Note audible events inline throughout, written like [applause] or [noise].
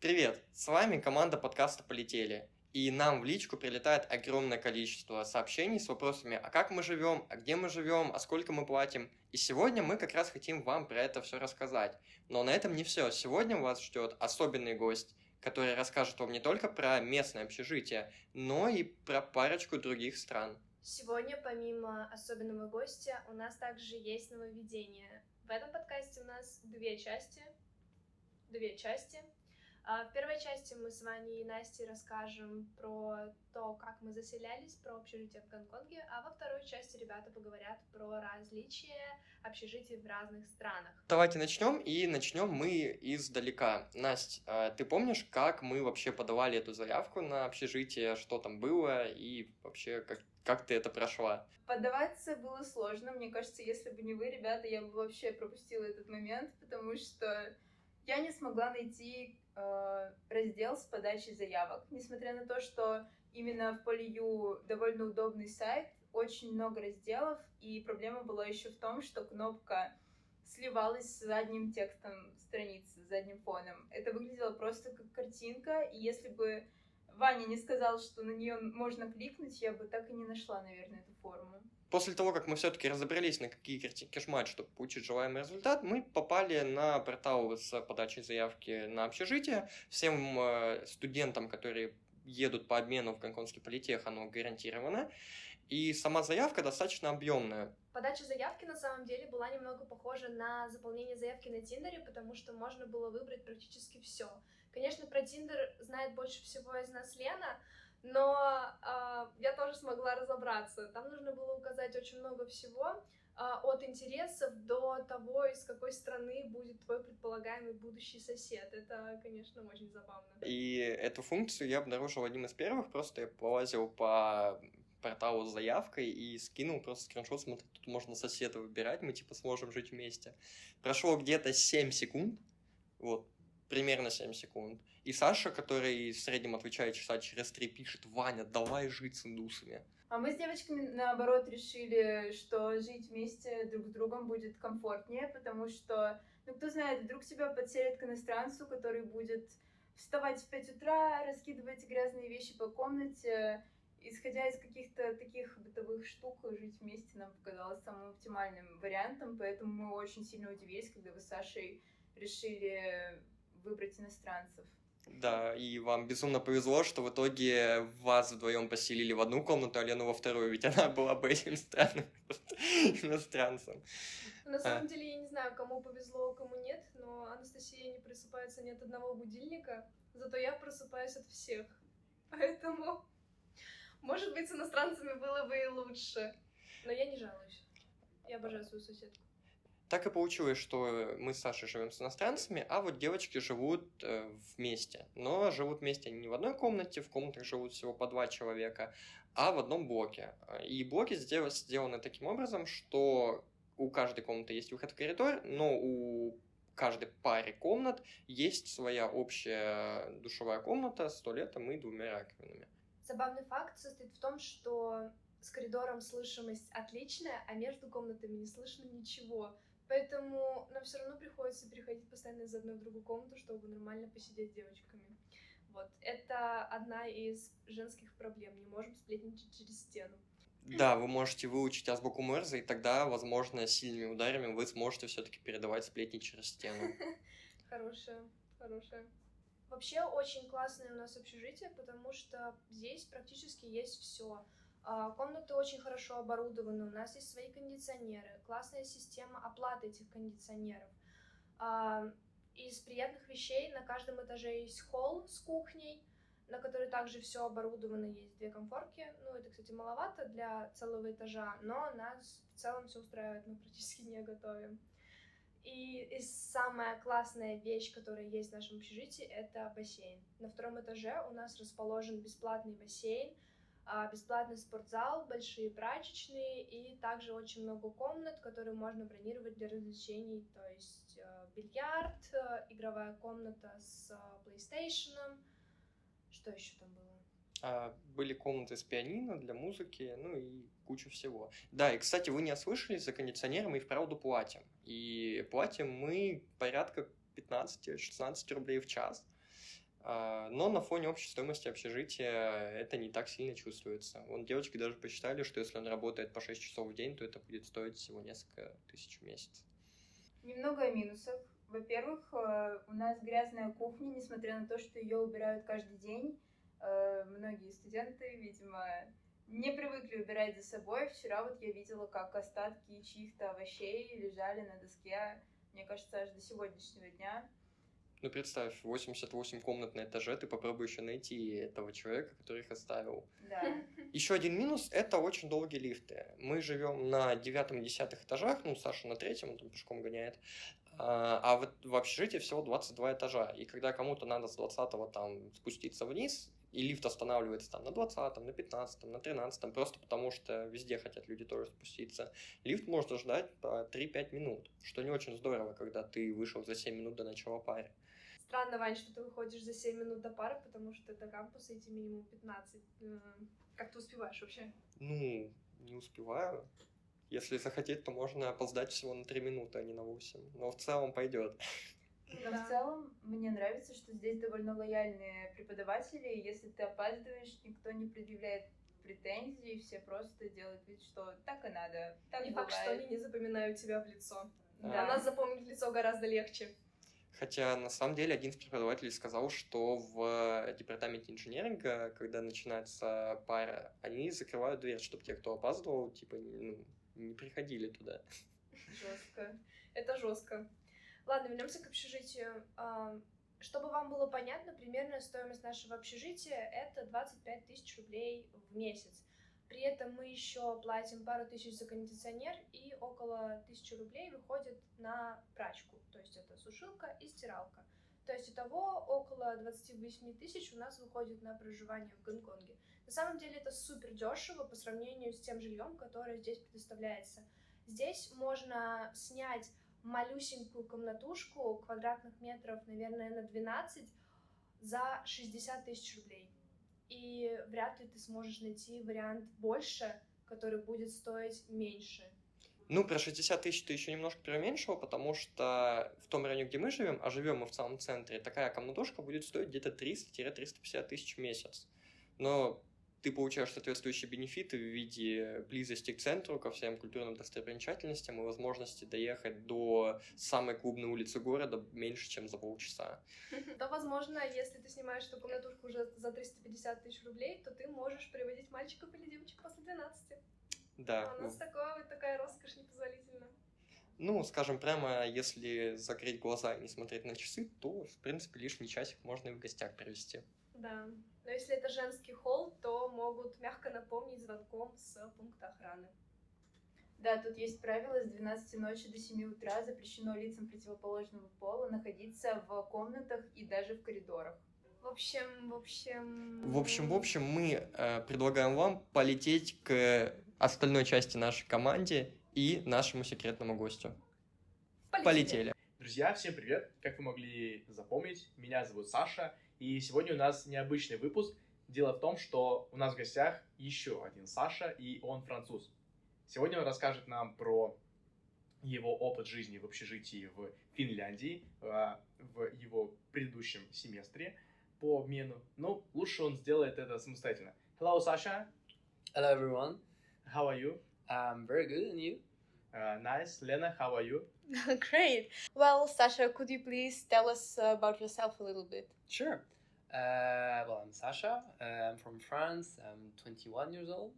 Привет, с вами команда подкаста «Полетели». И нам в личку прилетает огромное количество сообщений с вопросами, а как мы живем, а где мы живем, а сколько мы платим. И сегодня мы как раз хотим вам про это все рассказать. Но на этом не все. Сегодня вас ждет особенный гость, который расскажет вам не только про местное общежитие, но и про парочку других стран. Сегодня, помимо особенного гостя, у нас также есть нововведение. В этом подкасте у нас две части. Две части. А, в первой части мы с вами и Настей расскажем про то, как мы заселялись, про общежитие в Гонконге, а во второй части ребята поговорят про различия общежитий в разных странах. Давайте начнем, и начнем мы издалека. Настя, а, ты помнишь, как мы вообще подавали эту заявку на общежитие, что там было, и вообще как, как ты это прошла? Подаваться было сложно. Мне кажется, если бы не вы, ребята, я бы вообще пропустила этот момент, потому что я не смогла найти э, раздел с подачей заявок, несмотря на то, что именно в Полию довольно удобный сайт, очень много разделов, и проблема была еще в том, что кнопка сливалась с задним текстом страницы, с задним фоном. Это выглядело просто как картинка, и если бы Ваня не сказал, что на нее можно кликнуть, я бы так и не нашла, наверное, эту форму. После того, как мы все-таки разобрались, на какие картинки жмать, чтобы получить желаемый результат, мы попали на портал с подачей заявки на общежитие. Всем э, студентам, которые едут по обмену в Гонконгский политех, оно гарантировано. И сама заявка достаточно объемная. Подача заявки на самом деле была немного похожа на заполнение заявки на Тиндере, потому что можно было выбрать практически все. Конечно, про Тиндер знает больше всего из нас Лена, но э, я тоже смогла разобраться. Там нужно было указать очень много всего, э, от интересов до того, из какой страны будет твой предполагаемый будущий сосед. Это, конечно, очень забавно. И эту функцию я обнаружил одним из первых, просто я полазил по порталу с заявкой и скинул просто скриншот, смотри, тут можно соседа выбирать, мы типа сможем жить вместе. Прошло где-то 7 секунд, вот, примерно 7 секунд. И Саша, который в среднем отвечает часа через три, пишет, Ваня, давай жить с индусами. А мы с девочками, наоборот, решили, что жить вместе друг с другом будет комфортнее, потому что, ну, кто знает, вдруг тебя подселят к иностранцу, который будет вставать в 5 утра, раскидывать грязные вещи по комнате, исходя из каких-то таких бытовых штук, жить вместе нам показалось самым оптимальным вариантом, поэтому мы очень сильно удивились, когда вы с Сашей решили выбрать иностранцев. Да, и вам безумно повезло, что в итоге вас вдвоем поселили в одну комнату, а Лену во вторую, ведь она была бы этим странным [laughs] иностранцем. На самом а. деле, я не знаю, кому повезло, кому нет, но Анастасия не просыпается ни от одного будильника, зато я просыпаюсь от всех. Поэтому, может быть, с иностранцами было бы и лучше. Но я не жалуюсь. Я обожаю свою соседку. Так и получилось, что мы с Сашей живем с иностранцами, а вот девочки живут э, вместе. Но живут вместе не в одной комнате, в комнатах живут всего по два человека, а в одном блоке. И блоки сделаны таким образом, что у каждой комнаты есть выход в коридор, но у каждой паре комнат есть своя общая душевая комната с туалетом и двумя раковинами. Забавный факт состоит в том, что с коридором слышимость отличная, а между комнатами не слышно ничего. Поэтому нам все равно приходится переходить постоянно из одной в другую комнату, чтобы нормально посидеть с девочками. Вот. Это одна из женских проблем. Не можем сплетничать через стену. Да, вы можете выучить азбуку Морзе, и тогда, возможно, сильными ударами вы сможете все-таки передавать сплетни через стену. [laughs] Хорошая, хорошая. Вообще очень классное у нас общежитие, потому что здесь практически есть все. А, комнаты очень хорошо оборудованы, у нас есть свои кондиционеры, классная система оплаты этих кондиционеров. А, из приятных вещей на каждом этаже есть холл с кухней, на которой также все оборудовано, есть две комфорки. Ну, это, кстати, маловато для целого этажа, но нас в целом все устраивает, мы практически не готовим. И, и самая классная вещь, которая есть в нашем общежитии, это бассейн. На втором этаже у нас расположен бесплатный бассейн, бесплатный спортзал, большие прачечные и также очень много комнат, которые можно бронировать для развлечений, то есть э, бильярд, э, игровая комната с э, PlayStation, что еще там было? А, были комнаты с пианино для музыки, ну и куча всего. Да, и, кстати, вы не ослышались, за кондиционер мы и вправду платим. И платим мы порядка 15-16 рублей в час. А, но на фоне общей стоимости общежития это не так сильно чувствуется. Вон девочки даже посчитали, что если он работает по 6 часов в день, то это будет стоить всего несколько тысяч в месяц. Немного о минусах. Во-первых, э, у нас грязная кухня, несмотря на то, что ее убирают каждый день. Э, многие студенты, видимо, не привыкли убирать за собой. Вчера вот я видела, как остатки чьих-то овощей лежали на доске, мне кажется, аж до сегодняшнего дня. Ну, представь, 88 комнат на этаже, ты попробуй еще найти этого человека, который их оставил. Да. [laughs] Еще один минус – это очень долгие лифты. Мы живем на девятом и десятых этажах, ну, Саша на третьем, он там пешком гоняет, а, а вот в общежитии всего 22 этажа. И когда кому-то надо с 20 там спуститься вниз, и лифт останавливается там на 20, на 15, на 13, просто потому что везде хотят люди тоже спуститься. Лифт можно ждать по 3-5 минут, что не очень здорово, когда ты вышел за 7 минут до начала пары. Странно, Вань, что ты выходишь за 7 минут до пары, потому что до кампуса идти минимум 15. Э, Как ты успеваешь вообще? Ну, не успеваю. Если захотеть, то можно опоздать всего на 3 минуты, а не на 8. Но в целом пойдет. Но в целом мне нравится, что здесь довольно лояльные преподаватели, и если ты опаздываешь, никто не предъявляет претензий, все просто делают вид, что так и надо, так Не факт, что бывает. они не запоминают тебя в лицо. Да. А нас запомнить лицо гораздо легче. Хотя на самом деле один из преподавателей сказал, что в департаменте инженеринга, когда начинается пара, они закрывают дверь, чтобы те, кто опаздывал, типа, ну, не приходили туда. Жестко. Это жестко. Ладно, вернемся к общежитию. А, Чтобы вам было понятно, примерная стоимость нашего общежития это 25 тысяч рублей в месяц. При этом мы еще платим пару тысяч за кондиционер и около тысячи рублей выходит на прачку. То есть это сушилка и стиралка. То есть итого около 28 тысяч у нас выходит на проживание в Гонконге. На самом деле это супер дешево по сравнению с тем жильем, которое здесь предоставляется. Здесь можно снять малюсенькую комнатушку квадратных метров, наверное, на 12 за 60 тысяч рублей. И вряд ли ты сможешь найти вариант больше, который будет стоить меньше. Ну, про 60 тысяч ты еще немножко преуменьшила, потому что в том районе, где мы живем, а живем мы в самом центре, такая комнатушка будет стоить где-то 300-350 тысяч в месяц. Но ты получаешь соответствующие бенефиты в виде близости к центру, ко всем культурным достопримечательностям и возможности доехать до самой клубной улицы города меньше, чем за полчаса. [laughs] То, возможно, если ты снимаешь эту комнатушку уже за 350 тысяч рублей, то ты можешь приводить мальчиков или девочек после 12. Да. А у нас такое, такая роскошь непозволительна. Ну, скажем прямо, если закрыть глаза и не смотреть на часы, то, в принципе, лишний часик можно и в гостях провести. Да. Но если это женский холл, то могут мягко напомнить звонком с пункта охраны. Да, тут есть правило, с 12 ночи до 7 утра запрещено лицам противоположного пола находиться в комнатах и даже в коридорах. В общем, в общем... В общем, в общем, мы э, предлагаем вам полететь к остальной части нашей команде и нашему секретному гостю. Полетели. Друзья, всем привет! Как вы могли запомнить, меня зовут Саша, и сегодня у нас необычный выпуск. Дело в том, что у нас в гостях еще один Саша, и он француз. Сегодня он расскажет нам про его опыт жизни в общежитии в Финляндии, э, в его предыдущем семестре по обмену. Но лучше он сделает это самостоятельно. Hello, Sasha. Hello everyone. How are you? I'm very good, and you? Uh, nice. Lena, how are you? [laughs] Great. Well, Sasha, could you please tell us about yourself a little bit? Sure. Uh, well, I'm Sasha. Uh, I'm from France. I'm 21 years old.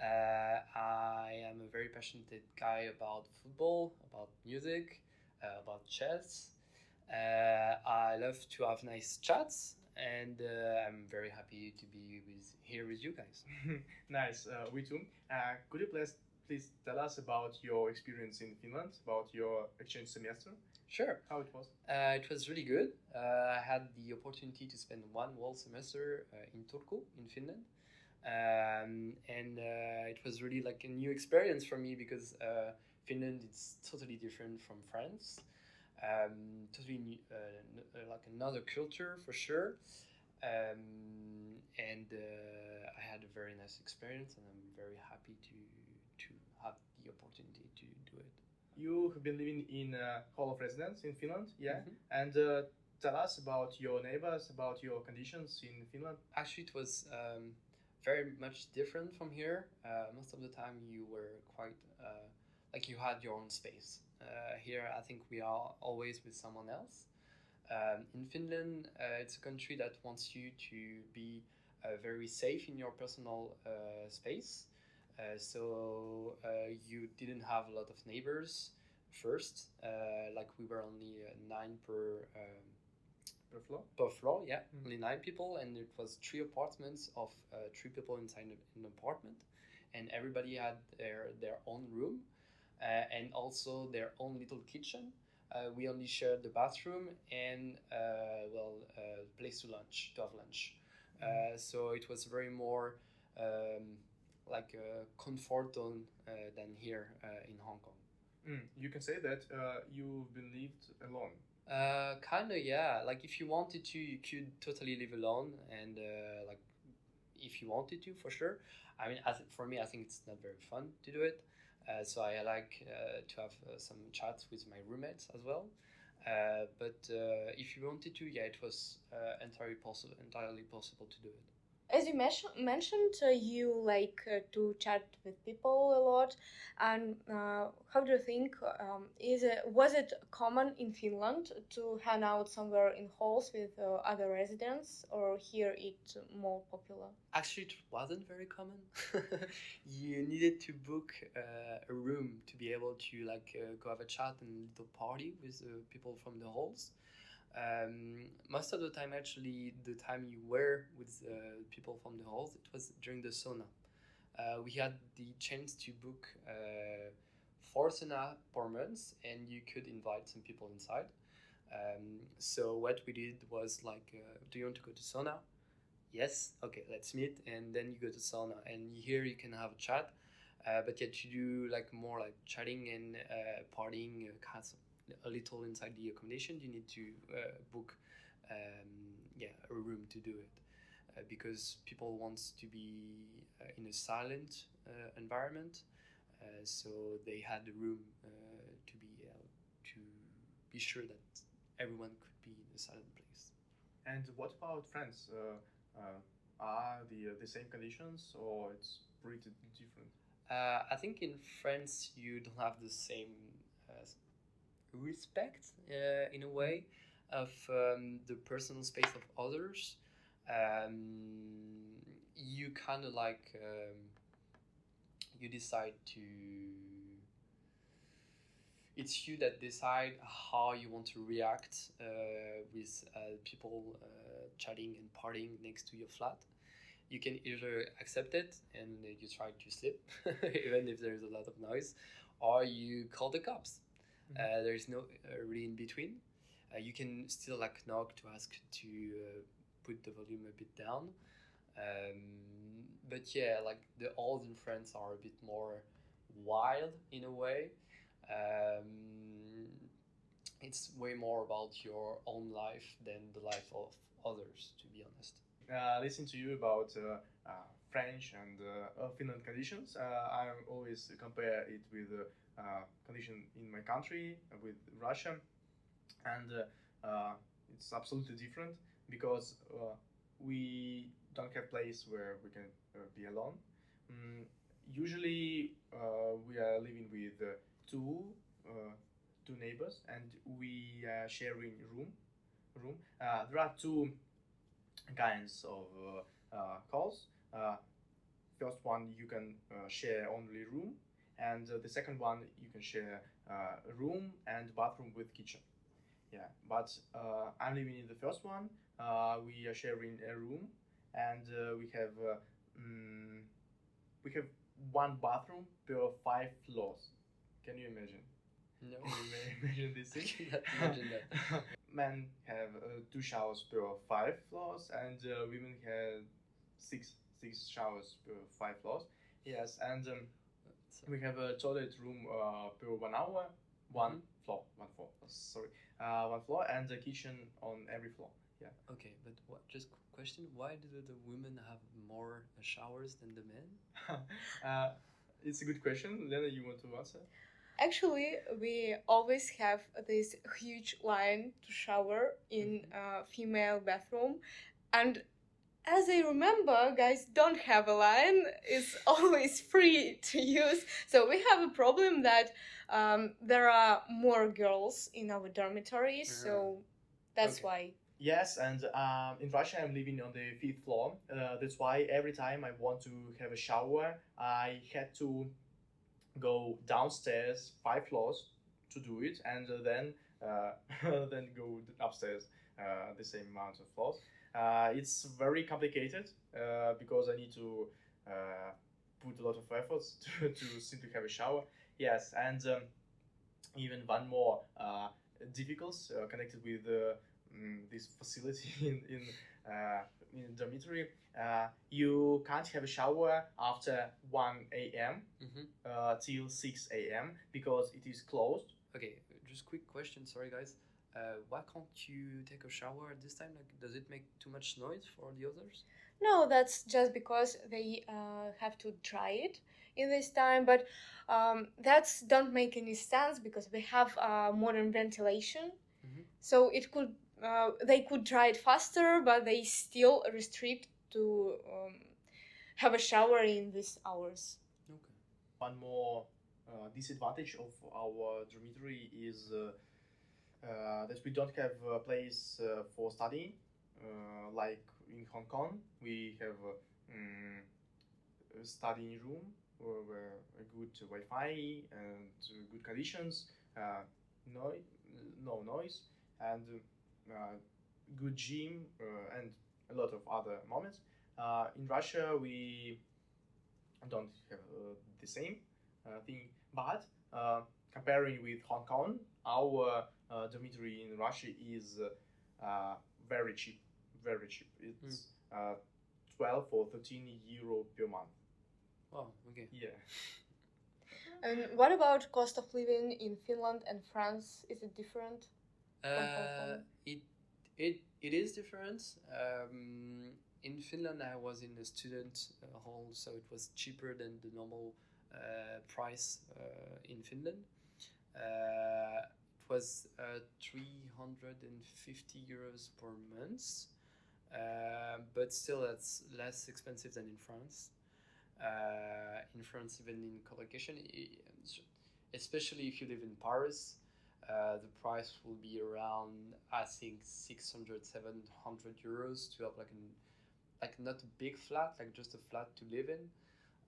Uh, I am a very passionate guy about football, about music, uh, about chess. Uh, I love to have nice chats, and uh, I'm very happy to be with here with you guys. [laughs] nice. We too. Could you please please tell us about your experience in Finland, about your exchange semester, Sure. how it was? Uh, it was really good. Uh, I had the opportunity to spend one whole semester uh, in Turku, in Finland. Um, and uh, it was really like a new experience for me because uh, Finland is totally different from France. Um, totally new, uh, n- like another culture for sure. Um, and uh, I had a very nice experience, and I'm very happy to the opportunity to do it. You have been living in uh, Hall of Residence in Finland, yeah. Mhm. And uh, tell us about your neighbors, about your conditions in Finland? Actually, it was um, very much different from here. Uh, most of the time, you were quite uh, like you had your own space. Uh, here, I think we are always with someone else. Um, in Finland, uh, it's a country that wants you to be uh, very safe in your personal uh, space. Uh, so uh, you didn't have a lot of neighbors first. Uh, like we were only uh, nine per um, Per floor? per floor. Yeah, Mm. only nine people, and it was three apartments of uh, three people inside an apartment, and everybody had their their own room, uh, and also their own little kitchen. Uh, we only shared the bathroom and uh, well, uh, place to lunch to have lunch. Uh, so it was very more um, like a comfort zone uh, than here uh, in Hong Kong. Mm, you can say that uh, you've been lived alone. Uh, kind of, yeah. Like if you wanted to, you could totally live alone, and uh, like if you wanted to, for sure. I mean, as for me, I think it's not very fun to do it. Uh, so I like uh, to have uh, some chats with my roommates as well. Uh, but uh, if you wanted to, yeah, it was uh, entirely possible, entirely possible to do it. As you mention, mentioned, uh, you like uh, to chat with people a lot, and uh, how do you think um, is it was it common in Finland to hang out somewhere in halls with uh, other residents, or here it's more popular? Actually, it wasn't very common. [laughs] you needed to book uh, a room to be able to like uh, go have a chat and little party with people from the halls. Um, most of the time, actually, the time you were with uh, people from the halls, it was during the sauna. Uh, we had the chance to book uh, four sauna per month, and you could invite some people inside. Um, so what we did was like, uh, do you want to go to sauna? Yes. Okay, let's meet, and then you go to sauna, and here you can have a chat. Uh, but yet you do like more like chatting and uh, partying, uh, of a little inside the accommodation. You need to uh, book, um, yeah, a room to do it, uh, because people wants to be uh, in a silent uh, environment. Uh, so they had the room uh, to be to be sure that everyone could be in a silent place. And what about France? Uh, uh, are the uh, the same conditions or it's pretty different? Uh, I think in France you don't have the same respect uh, in a way of um, the personal space of others. Um, you kind of like um, you decide to. It's you that decide how you want to react uh, with uh, people uh, chatting and partying next to your flat you can either accept it and you try to sleep, [laughs] even if there's a lot of noise, or you call the cops. Mhm. Uh, there's no uh, really in between. Uh, you can still like knock to ask to uh, put the volume a bit down. Um, but yeah, like the old olden friends are a bit more wild in a way. Um, it's way more about your own life than the life of others, to be honest. Uh, listen to you about uh, uh, French and uh, Finland conditions. Uh, I always compare it with condition in my country uh, with Russia, and uh, uh, it's absolutely different because uh, we don't have place where we can uh, be alone. Mm, usually, uh, we are living with uh, two uh, two neighbors, and we are sharing room. Room. Uh, there are two kinds of uh, uh, calls. Uh, first one you can uh, share only room, and uh, the second one you can share uh, room and bathroom with kitchen. Yeah, but uh, I'm living in the first one. Uh, we are sharing a room, and uh, we have uh, mm, we have one bathroom per five floors. Can you imagine? No, Can you ma- imagine this [laughs] thing? imagine that. [laughs] Men have uh, two showers per five floors, and uh, women have six six showers per five floors. Yes, and um, So- we have a toilet room uh, per one hour, one Mhm. floor, one floor. uh, Sorry, uh, one floor, and a kitchen on every floor. Yeah. Okay, but what? Just question: Why do the women have more showers than the men? [laughs] uh, it's a good question. Lena, you want to answer? Actually, we always have this huge line to shower in a female bathroom, and as I remember, guys don't have a line. It's [laughs] always free to use. So we have a problem that um, there are more girls in our dormitories. So that's Okay. why. Yes, and um, in Russia, I'm living on the fifth floor. Uh, that's why every time I want to have a shower, I had to go downstairs five floors to do it, and uh, then uh, [laughs] then go upstairs uh, the same amount of floors. Uh, it's very complicated uh, because I need to uh, put a lot of efforts [laughs] to, to simply have a shower. Yes, and um, even one more uh, difficult uh, connected with uh, mm, this facility [laughs] in in, uh, in dormitory. Uh, you can't have a shower after 1 a.m. Mhm. Uh, till 6 a.m. because it is closed. Okay, just quick question. Sorry, guys. Uh, why can't you take a shower at this time? Like, does it make too much noise for the others? No, that's just because they uh, have to dry it in this time. But um, that's don't make any sense because we have uh, modern ventilation, Mhm. so it could uh, they could dry it faster, but they still restrict to um, have a shower in these hours. Okay. One more uh, disadvantage of our dormitory is uh, that we don't have a place uh, for studying. Uh, like in Hong Kong, we have uh, mm, a studying room where a good Wi-Fi and uh, good conditions, uh, no, no noise, and uh, good gym uh, and a lot of other moments. Uh, in Russia, we don't have uh, the same uh, thing, but uh, comparing with Hong Kong, our uh, dormitory in Russia is uh, uh, very cheap, very cheap. It's uh, 12 or 13 euro per month. Wow. Okay. Yeah. And what about cost of living in Finland and France? Is it different? Uh, it it it is different. Um, in Finland, I was in a student uh, hall, so it was cheaper than the normal uh, price uh, in Finland. Was uh, three hundred and fifty euros per month, uh, but still that's less expensive than in France. Uh, in France, even in colocation, i- especially if you live in Paris, uh, the price will be around I think 600 700 euros to have like an like not a big flat like just a flat to live in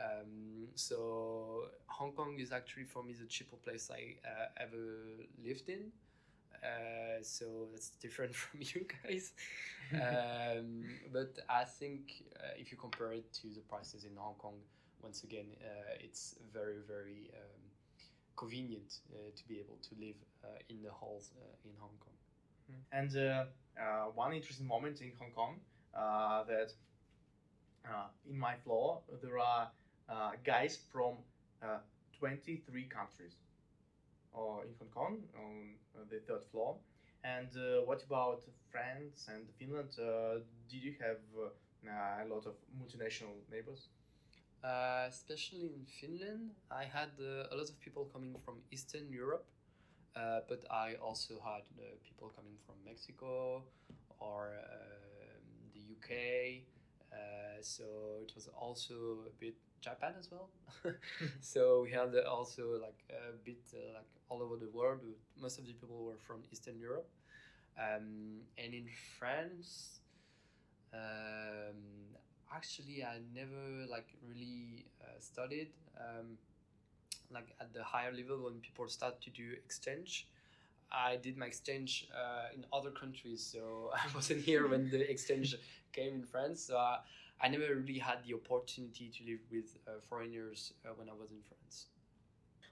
um, so Hong Kong is actually for me the cheaper place I uh, ever lived in. Uh, so that's different [laughs] from you guys. Um, [laughs] but I think uh, if you compare it to the prices in Hong Kong once again uh, it's very very um, convenient uh, to be able to live uh, in the halls uh, in Hong Kong. And uh, uh, one interesting moment in Hong Kong uh, that uh, in my floor there are uh, guys from uh, 23 countries or in Hong Kong on uh, the third floor. And uh, what about France and Finland? Uh, did you have uh, a lot of multinational neighbors? Uh, especially in Finland, I had uh, a lot of people coming from Eastern Europe, uh, but I also had uh, people coming from Mexico or um the UK. Uh, so it was also a bit Japan as well. [laughs] so we had uh, also like a bit uh, like all over the world. Most of the people were from Eastern Europe, um, and in France. Um, actually i never like really uh, studied um, like at the higher level when people start to do exchange i did my exchange uh, in other countries so [laughs] i wasn't here when the exchange [laughs] came in france so I, I never really had the opportunity to live with uh, foreigners uh, when i was in france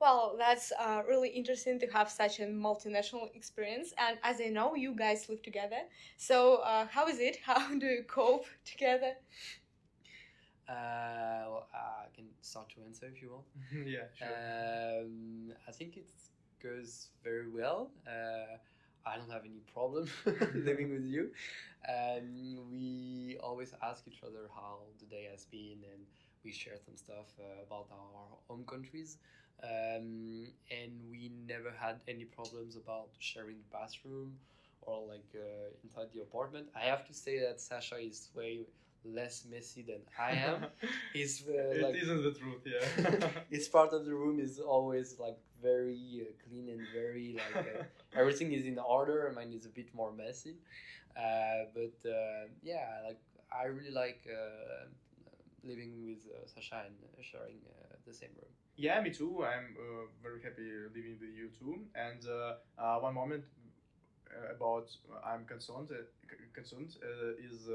Well, that's uh, really interesting to have such a multinational experience. And as I know, you guys live together. So, uh, how is it? [laughs] How do you cope together? uh, well, i can start to answer if you want [laughs] yeah, sure. Um, I think it goes very well. I don't have any problem [laughs] living with you. Um, we always ask each other how the day has been, and we share some stuff uh, about our home countries. Um, and we never had any problems about sharing the bathroom or like uh, inside the apartment. I have to say that Sasha is way less messy than I am. [laughs] He's uh, It like not the truth, yeah. [laughs] his part of the room is always like very uh, clean and very like uh, [laughs] everything is in order. Mine is a bit more messy, uh, but uh, yeah, like I really like uh, living with uh, Sasha and sharing uh, the same room. Yeah, me too. I'm uh, very happy living with you too. And uh, uh, one moment uh, about I'm concerned uh, c- concerned uh, is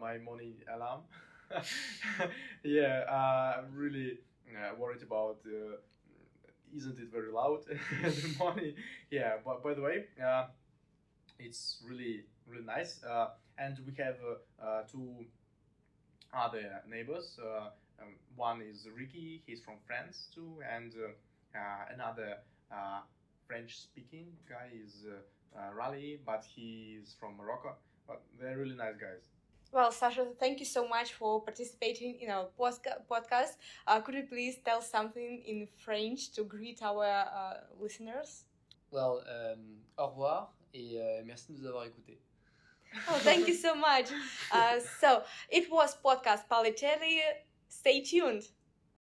my morning alarm. [laughs] yeah, uh, I'm really uh, worried about. Uh, isn't it very loud [laughs] the morning? Yeah. But by the way, uh, it's really really nice. Uh, and we have uh, uh, two other neighbors. Uh, um, one is Ricky, he's from France too, and uh, uh, another uh, French-speaking guy is uh, uh, Raleigh, but he's from Morocco. But they're really nice guys. Well, Sasha, thank you so much for participating in our podcast. Uh, could you please tell something in French to greet our uh, listeners? Well, um, au revoir et euh, merci de nous avoir écoutés. Oh, thank you so much. [laughs] Uh, so it was podcast PolyTelly. Stay tuned.